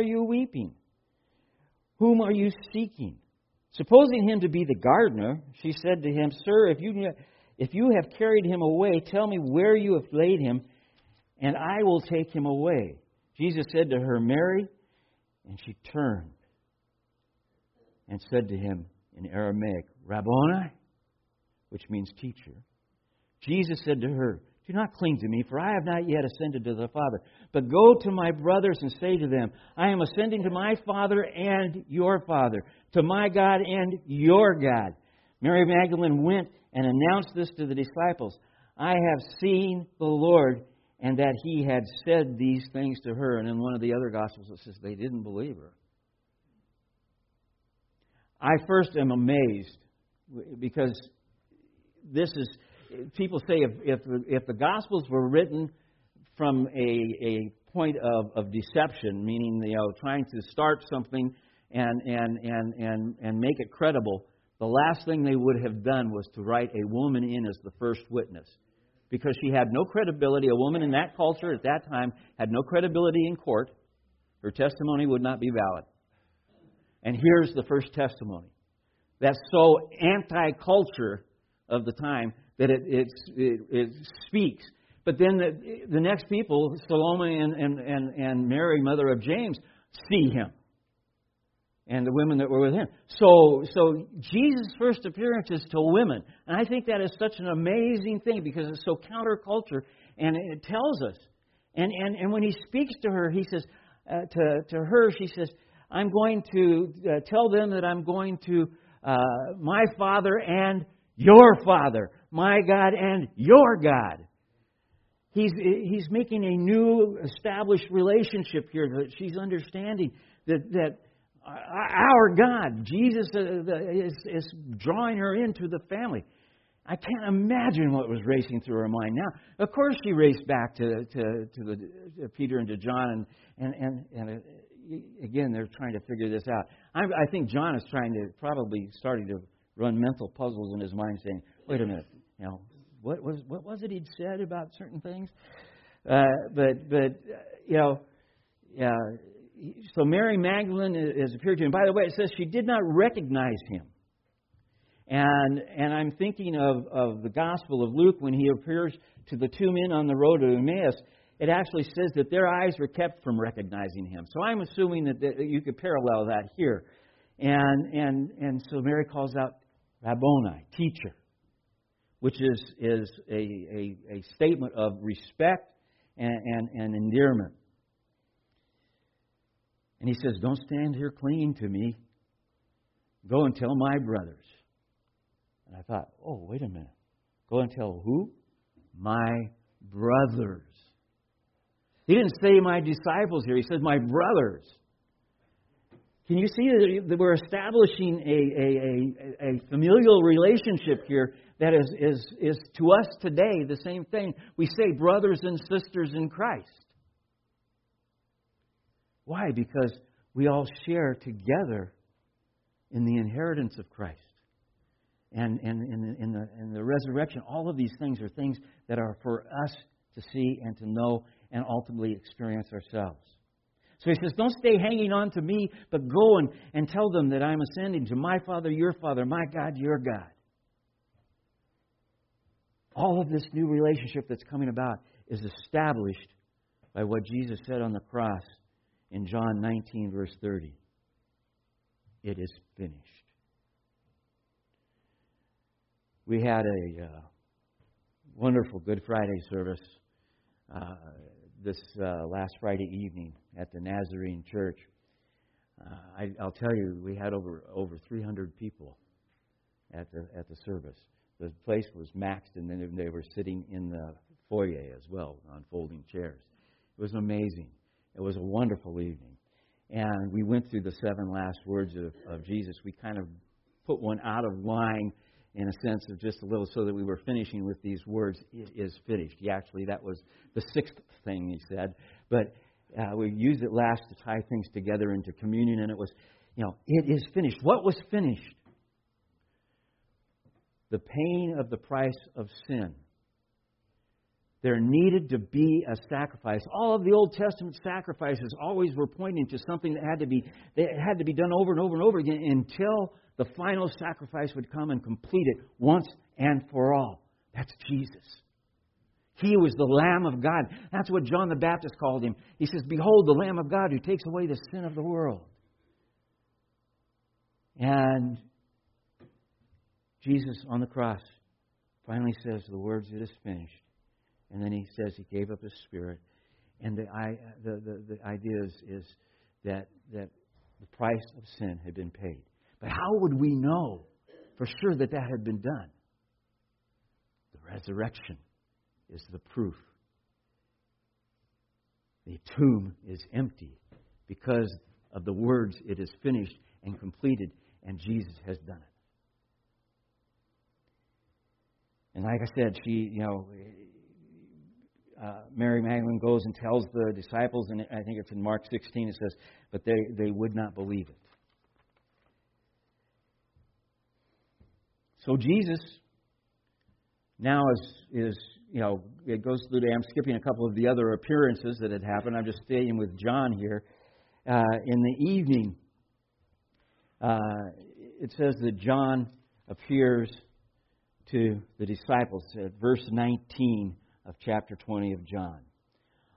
are you weeping? Whom are you seeking? Supposing him to be the gardener, she said to him, Sir, if you, if you have carried him away, tell me where you have laid him, and I will take him away. Jesus said to her, Mary, and she turned and said to him in Aramaic, Rabboni, which means teacher. Jesus said to her, Do not cling to me, for I have not yet ascended to the Father. But go to my brothers and say to them, I am ascending to my Father and your Father, to my God and your God. Mary Magdalene went and announced this to the disciples I have seen the Lord, and that he had said these things to her. And in one of the other Gospels, it says they didn't believe her. I first am amazed because this is people say if if if the gospels were written from a a point of of deception meaning you know trying to start something and and and and and make it credible the last thing they would have done was to write a woman in as the first witness. Because she had no credibility. A woman in that culture at that time had no credibility in court. Her testimony would not be valid. And here's the first testimony. That's so anti culture of the time that it, it, it, it speaks. But then the, the next people, Salome and, and, and, and Mary, mother of James, see him. And the women that were with him. So, so Jesus' first appearance is to women. And I think that is such an amazing thing because it's so counterculture and it tells us. And, and, and when he speaks to her, he says, uh, to, to her, she says, I'm going to uh, tell them that I'm going to uh, my Father and your Father, my God and your God. He's, he's making a new established relationship here that she's understanding that, that our God, Jesus, uh, is, is drawing her into the family. I can't imagine what was racing through her mind now. Of course, she raced back to, to, to, the, to Peter and to John, and, and, and, and again, they're trying to figure this out. I, I think John is trying to probably starting to run mental puzzles in his mind, saying, "Wait a minute, you know, what was what was it he'd said about certain things?" Uh, but but uh, you know, yeah. So Mary Magdalene has appeared to him. By the way, it says she did not recognize him. And and I'm thinking of, of the Gospel of Luke when he appears to the two men on the road to Emmaus it actually says that their eyes were kept from recognizing him. So I'm assuming that, that you could parallel that here. And, and, and so Mary calls out Rabboni, teacher, which is, is a, a, a statement of respect and, and, and endearment. And he says, Don't stand here clinging to me. Go and tell my brothers. And I thought, oh, wait a minute. Go and tell who? My brothers. He didn't say my disciples here, he said my brothers. Can you see that we're establishing a, a, a, a familial relationship here that is, is, is to us today the same thing? We say brothers and sisters in Christ. Why? Because we all share together in the inheritance of Christ and, and, and, in, the, in the resurrection. All of these things are things that are for us to see and to know and ultimately experience ourselves. So he says, Don't stay hanging on to me, but go and, and tell them that I'm ascending to my Father, your Father, my God, your God. All of this new relationship that's coming about is established by what Jesus said on the cross in John 19, verse 30. It is finished. We had a uh, wonderful Good Friday service uh, this uh, last Friday evening at the Nazarene Church. Uh, I, I'll tell you, we had over over 300 people at the at the service. The place was maxed, and then they were sitting in the foyer as well on folding chairs. It was amazing. It was a wonderful evening, and we went through the seven last words of, of Jesus. We kind of put one out of line in a sense of just a little so that we were finishing with these words, it is finished. He actually, that was the sixth thing he said. But uh, we used it last to tie things together into communion, and it was, you know, it is finished. What was finished? The pain of the price of sin there needed to be a sacrifice. All of the Old Testament sacrifices always were pointing to something that had to be that had to be done over and over and over again until the final sacrifice would come and complete it once and for all. That's Jesus. He was the Lamb of God. That's what John the Baptist called him. He says, Behold, the Lamb of God who takes away the sin of the world. And Jesus on the cross finally says the words, It is finished. And then he says he gave up his spirit. And the, the, the, the idea is, is that, that the price of sin had been paid. But how would we know for sure that that had been done? The resurrection is the proof. The tomb is empty because of the words, it is finished and completed, and Jesus has done it. And like I said, she, you know, uh, Mary Magdalene goes and tells the disciples, and I think it's in Mark 16, it says, but they, they would not believe it. So Jesus now is, is, you know, it goes through the, I'm skipping a couple of the other appearances that had happened. I'm just staying with John here. Uh, in the evening, uh, it says that John appears to the disciples at verse 19 of chapter 20 of John.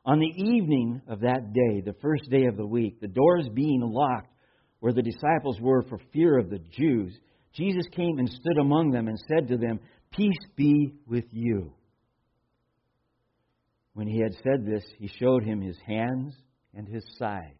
On the evening of that day, the first day of the week, the doors being locked where the disciples were for fear of the Jews, Jesus came and stood among them and said to them, Peace be with you. When he had said this, he showed him his hands and his side.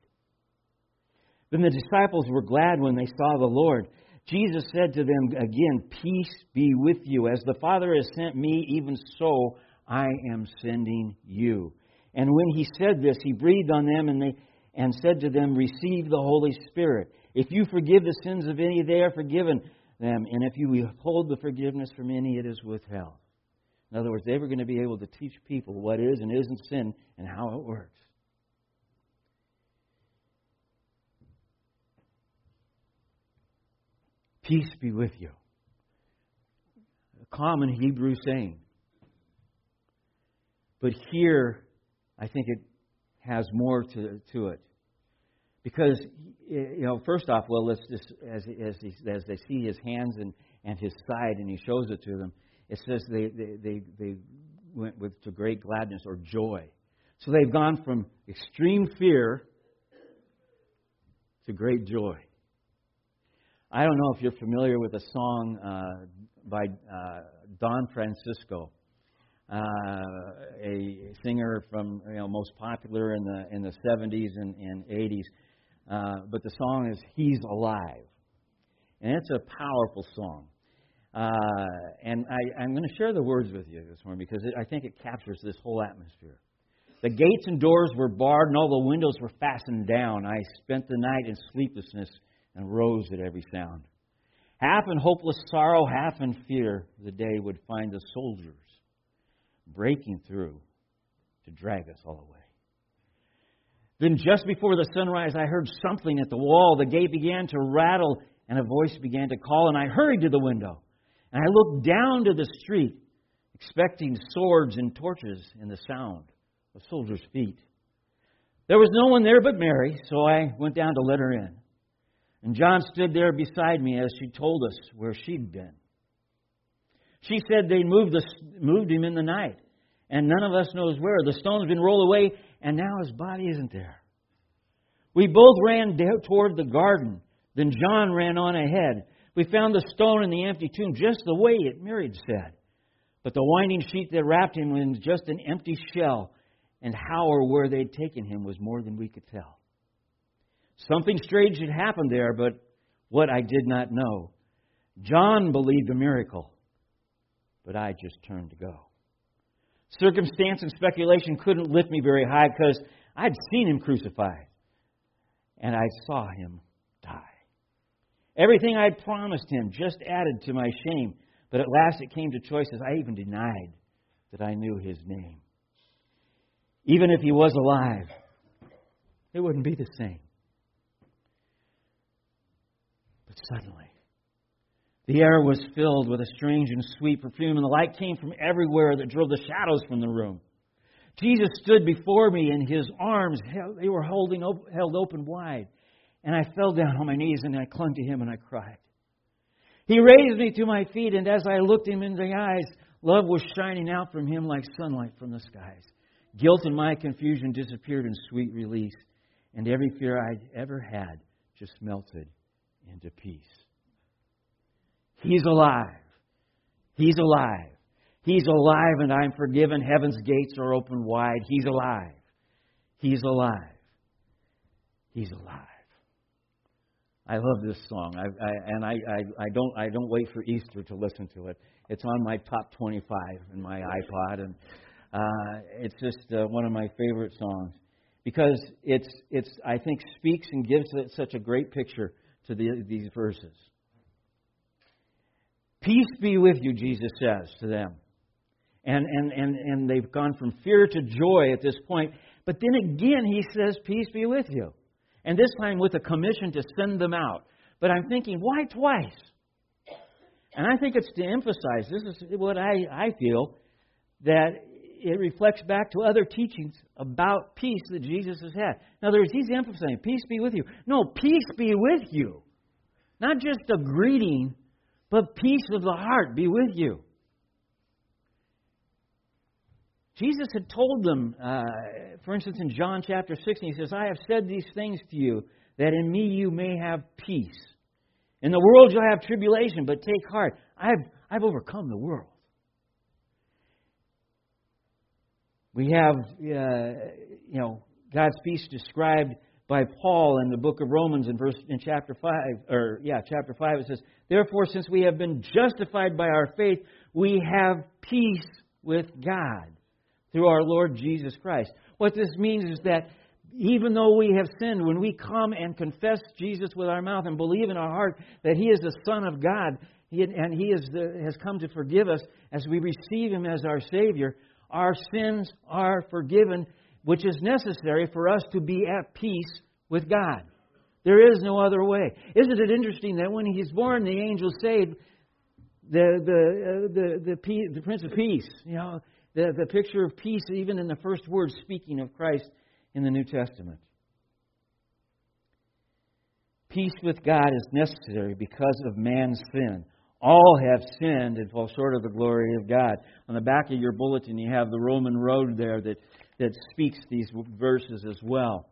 Then the disciples were glad when they saw the Lord. Jesus said to them again, Peace be with you. As the Father has sent me, even so I am sending you. And when he said this, he breathed on them and, they, and said to them, Receive the Holy Spirit. If you forgive the sins of any, they are forgiven them. And if you withhold the forgiveness from any, it is withheld. In other words, they were going to be able to teach people what is and isn't sin and how it works. Peace be with you. A common Hebrew saying. But here, I think it has more to, to it. Because, you know, first off, well, let's just, as, as, as they see his hands and, and his side and he shows it to them, it says they, they, they, they went with to great gladness or joy. So they've gone from extreme fear to great joy. I don't know if you're familiar with a song uh, by uh, Don Francisco uh, a singer from you know most popular in the in the 70s and, and 80s. Uh, but the song is "He's Alive," and it's a powerful song. Uh, and I, I'm going to share the words with you this morning because it, I think it captures this whole atmosphere. The gates and doors were barred, and all the windows were fastened down. I spent the night in sleeplessness and rose at every sound. Half in hopeless sorrow, half in fear, the day would find the soldiers breaking through to drag us all away. Then, just before the sunrise, I heard something at the wall. The gate began to rattle, and a voice began to call, and I hurried to the window. And I looked down to the street, expecting swords and torches and the sound of soldiers' feet. There was no one there but Mary, so I went down to let her in. And John stood there beside me as she told us where she'd been. She said they moved, moved him in the night, and none of us knows where. The stone's been rolled away, and now his body isn't there. We both ran toward the garden. Then John ran on ahead. We found the stone in the empty tomb just the way it Miriam said. But the winding sheet that wrapped him was just an empty shell, and how or where they'd taken him was more than we could tell. Something strange had happened there, but what I did not know. John believed a miracle but I just turned to go. Circumstance and speculation couldn't lift me very high because I'd seen him crucified and I saw him die. Everything I'd promised him just added to my shame, but at last it came to choices. I even denied that I knew his name. Even if he was alive, it wouldn't be the same. But suddenly, the air was filled with a strange and sweet perfume, and the light came from everywhere that drove the shadows from the room. Jesus stood before me, and his arms they were holding held open wide. And I fell down on my knees and I clung to him and I cried. He raised me to my feet, and as I looked him in the eyes, love was shining out from him like sunlight from the skies. Guilt and my confusion disappeared in sweet release, and every fear I'd ever had just melted into peace. He's alive. He's alive. He's alive, and I'm forgiven. Heaven's gates are open wide. He's alive. He's alive. He's alive. I love this song, I, I, and I, I, I, don't I don't wait for Easter to listen to it. It's on my top 25 in my iPod, and uh, it's just uh, one of my favorite songs because it's it's I think speaks and gives it such a great picture to the, these verses. Peace be with you, Jesus says to them. And, and, and, and they've gone from fear to joy at this point. But then again, he says, Peace be with you and this time with a commission to send them out. But I'm thinking, why twice? And I think it's to emphasize this is what I, I feel that it reflects back to other teachings about peace that Jesus has had. In other words, he's emphasizing, peace be with you. No, peace be with you. Not just a greeting, but peace of the heart be with you. Jesus had told them, uh, for instance, in John chapter 16, he says, I have said these things to you, that in me you may have peace. In the world you'll have tribulation, but take heart. I've, I've overcome the world. We have, uh, you know, God's peace described by Paul in the book of Romans in verse in chapter five, or yeah, chapter five. It says, "Therefore, since we have been justified by our faith, we have peace with God through our Lord Jesus Christ. What this means is that even though we have sinned, when we come and confess Jesus with our mouth and believe in our heart that He is the Son of God and He the, has come to forgive us as we receive Him as our Savior, our sins are forgiven, which is necessary for us to be at peace with God. There is no other way. Isn't it interesting that when He's born, the angels say, the the uh, the the, the Prince of Peace, you know, the, the picture of peace, even in the first word speaking of Christ in the New Testament. Peace with God is necessary because of man's sin. All have sinned and fall short of the glory of God. On the back of your bulletin, you have the Roman road there that, that speaks these verses as well.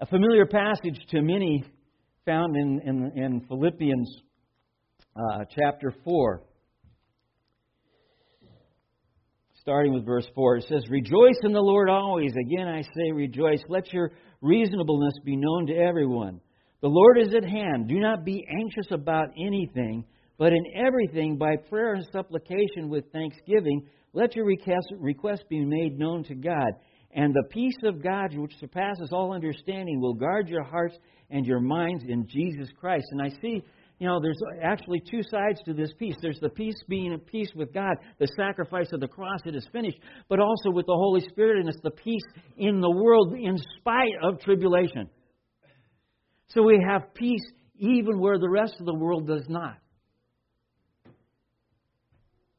A familiar passage to many found in, in, in Philippians uh, chapter 4 starting with verse 4. It says, Rejoice in the Lord always. Again, I say rejoice. Let your reasonableness be known to everyone. The Lord is at hand. Do not be anxious about anything, but in everything, by prayer and supplication with thanksgiving, let your request, be made known to God. And the peace of God, which surpasses all understanding, will guard your hearts and your minds in Jesus Christ. And I see you know, there's actually two sides to this peace. There's the peace being at peace with God, the sacrifice of the cross, it is finished, but also with the Holy Spirit, and it's the peace in the world in spite of tribulation. So we have peace even where the rest of the world does not.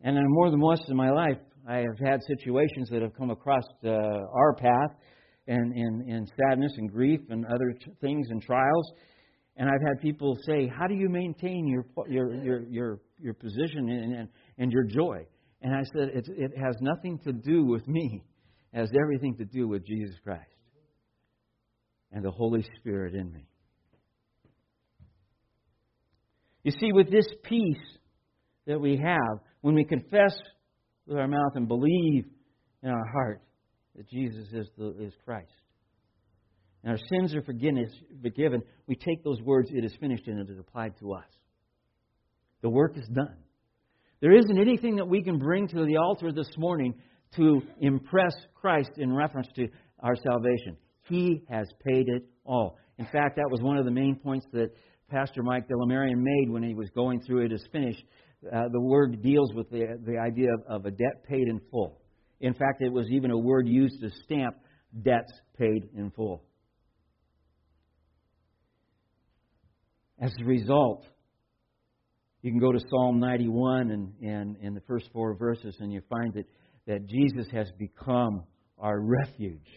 And more than once in my life, I have had situations that have come across uh, our path and in sadness and grief and other t- things and trials and I've had people say, "How do you maintain your your your your, your position and, and and your joy?" And I said, it, "It has nothing to do with me; it has everything to do with Jesus Christ and the Holy Spirit in me." You see, with this peace that we have when we confess with our mouth and believe in our heart that Jesus is the, is Christ and our sins are forgiven, we take those words, it is finished, and it is applied to us. The work is done. There isn't anything that we can bring to the altar this morning to impress Christ in reference to our salvation. He has paid it all. In fact, that was one of the main points that Pastor Mike Delamarian made when he was going through it is finished. Uh, the word deals with the, the idea of, of a debt paid in full. In fact, it was even a word used to stamp debts paid in full. As a result, you can go to Psalm 91 and, and, and the first four verses, and you find that that Jesus has become our refuge.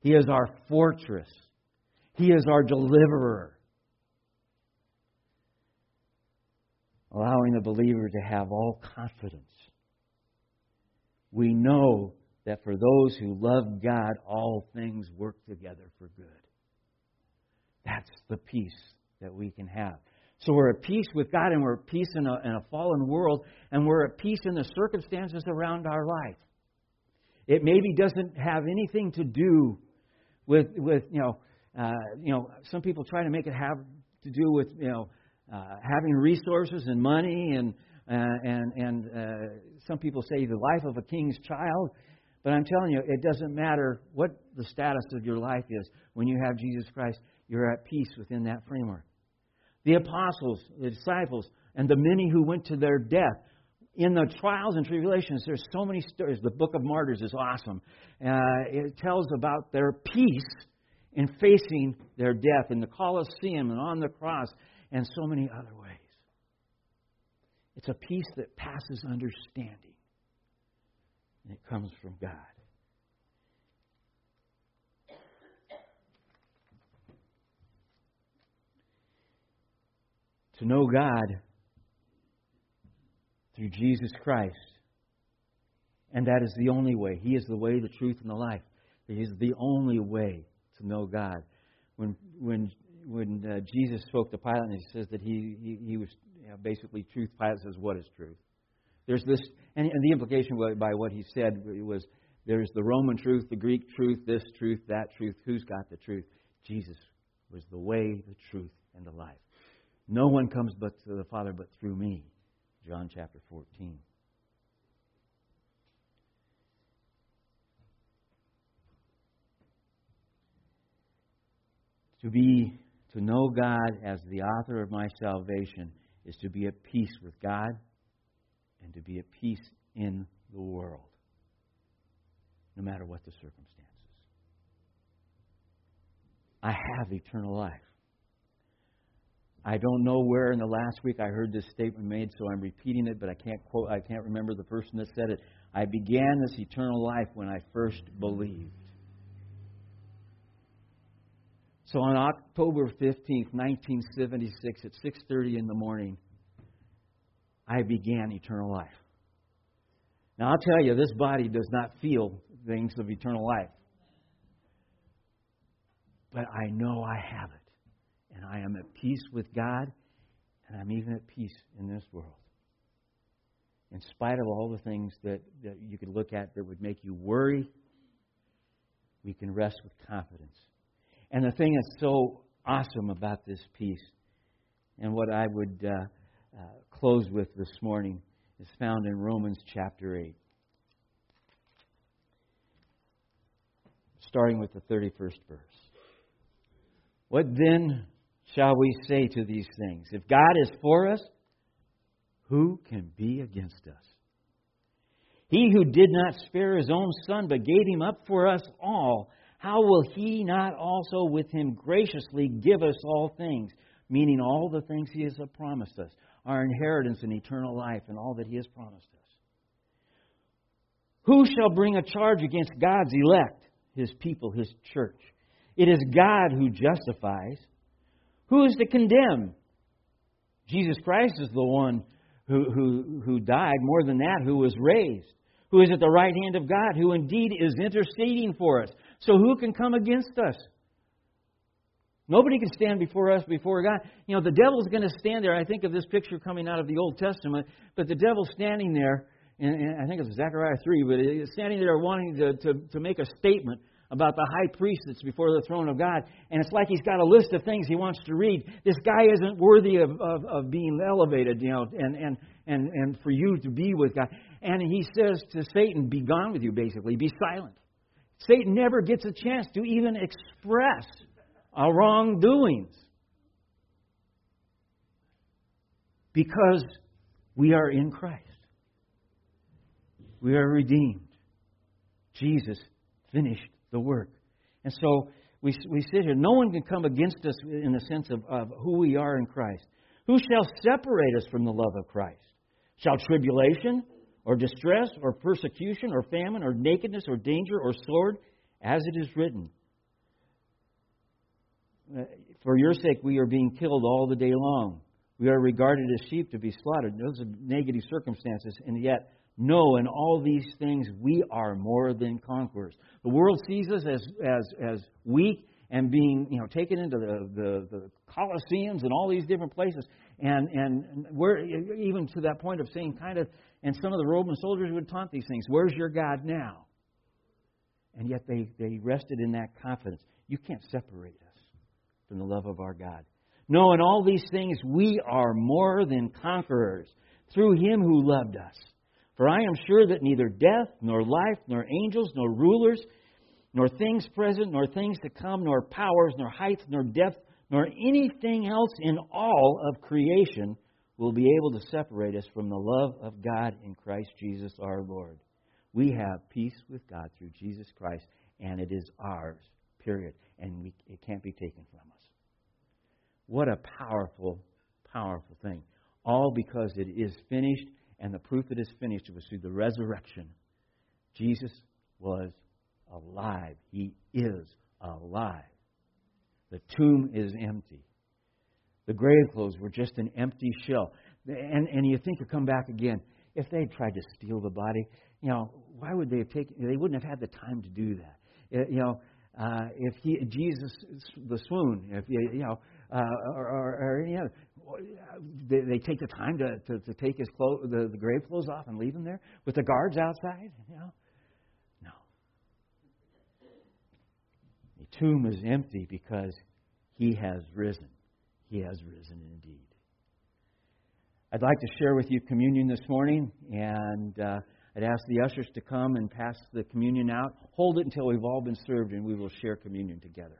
He is our fortress. He is our deliverer. Allowing the believer to have all confidence. We know that for those who love God, all things work together for good. That's the peace that we can have. So we're at peace with God and we're at peace in a, in a fallen world and we're at peace in the circumstances around our life. It maybe doesn't have anything to do with, with you know, uh, you know, some people try to make it have to do with, you know, uh, having resources and money and, uh, and, and uh, some people say the life of a king's child. But I'm telling you, it doesn't matter what the status of your life is. When you have Jesus Christ, you're at peace within that framework. The apostles, the disciples, and the many who went to their death. In the trials and tribulations, there's so many stories. The book of Martyrs is awesome. Uh, it tells about their peace in facing their death in the Colosseum and on the cross and so many other ways. It's a peace that passes understanding, and it comes from God. to know God through Jesus Christ. And that is the only way. He is the way, the truth, and the life. He is the only way to know God. When when when uh, Jesus spoke to Pilate, and he says that he he, he was you know, basically truth. Pilate says, "What is truth?" There's this, and, and the implication by what he said was there's the Roman truth, the Greek truth, this truth, that truth. Who's got the truth? Jesus was the way, the truth, and the life. No one comes but to the Father but through me. John chapter 14. To be to know God as the author of my salvation is to be at peace with God and to be at peace in the world, no matter what the circumstances. I have eternal life. I don't know where in the last week I heard this statement made, so I'm repeating it, but I can't quote I can't remember the person that said it. I began this eternal life when I first believed. So on October 15th, 1976 at 6:30 in the morning, I began eternal life. Now I'll tell you this body does not feel things of eternal life. But I know I have it and I am at peace with God, and I'm even at peace in this world. In spite of all the things that, that you could look at that would make you worry, we can rest with confidence. And the thing that's so awesome about this piece, and what I would uh, uh, close with this morning, is found in Romans chapter 8. Starting with the 31st verse. What then shall we say to these things? If God is for us, who can be against us? He who did not spare his own son, but gave him up for us all, how will he not also with him graciously give us all things? Meaning all the things he has promised us, our inheritance in eternal life, and all that he has promised us. Who shall bring a charge against God's elect, his people, his church? It is God who justifies. Who is to condemn? Jesus Christ is the one who, who, who died, more than that, who was raised, who is at the right hand of God, who indeed is interceding for us. So who can come against us? Nobody can stand before us, before God. You know, the devil's going to stand there. I think of this picture coming out of the Old Testament, but the devil's standing there, and, I think it's Zechariah 3, but he's standing there wanting to, to, to make a statement about the high priest that's before the throne of God. And it's like he's got a list of things he wants to read. This guy isn't worthy of, of, of being elevated, you know, and, and, and, and for you to be with God. And he says to Satan, Be gone with you, basically. Be silent. Satan never gets a chance to even express our wrongdoings. Because we are in Christ. We are redeemed. Jesus finished the work. And so we, we sit here. No one can come against us in the sense of, of who we are in Christ. Who shall separate us from the love of Christ? Shall tribulation, or distress, or persecution, or famine, or nakedness, or danger, or sword, as it is written. Uh, for your sake, we are being killed all the day long. We are regarded as sheep to be slaughtered. Those are negative circumstances, and yet, no, in all these things, we are more than conquerors. The world sees us as, as, as weak and being you know taken into the, the, the colosseums and all these different places and and we're even to that point of saying kind of and some of the roman soldiers would taunt these things. Where's your god now? And yet they they rested in that confidence. You can't separate us from the love of our god. No in all these things we are more than conquerors through him who loved us. For i am sure that neither death nor life nor angels nor rulers nor things present, nor things to come, nor powers, nor height, nor depth, nor anything else in all of creation will be able to separate us from the love of God in Christ Jesus our Lord. We have peace with God through Jesus Christ, and it is ours, period. And we, it can't be taken from us. What a powerful, powerful thing. All because it is finished, and the proof that it is finished was through the resurrection. Jesus was alive. He is alive. The tomb is empty. The grave clothes were just an empty shell. And, and you think to come back again. If they tried to steal the body, you know, why would they have taken? They wouldn't have had the time to do that. You know, uh, if he, Jesus, the swoon, if you, you know, uh, or, or, or any other, they, they take the time to, to, to take his clothes, the, the grave clothes off and leave him there with the guards outside. You know, no. The tomb is empty because he has risen. He has risen indeed. I'd like to share with you communion this morning, and uh, I'd ask the ushers to come and pass the communion out. Hold it until we've all been served, and we will share communion together.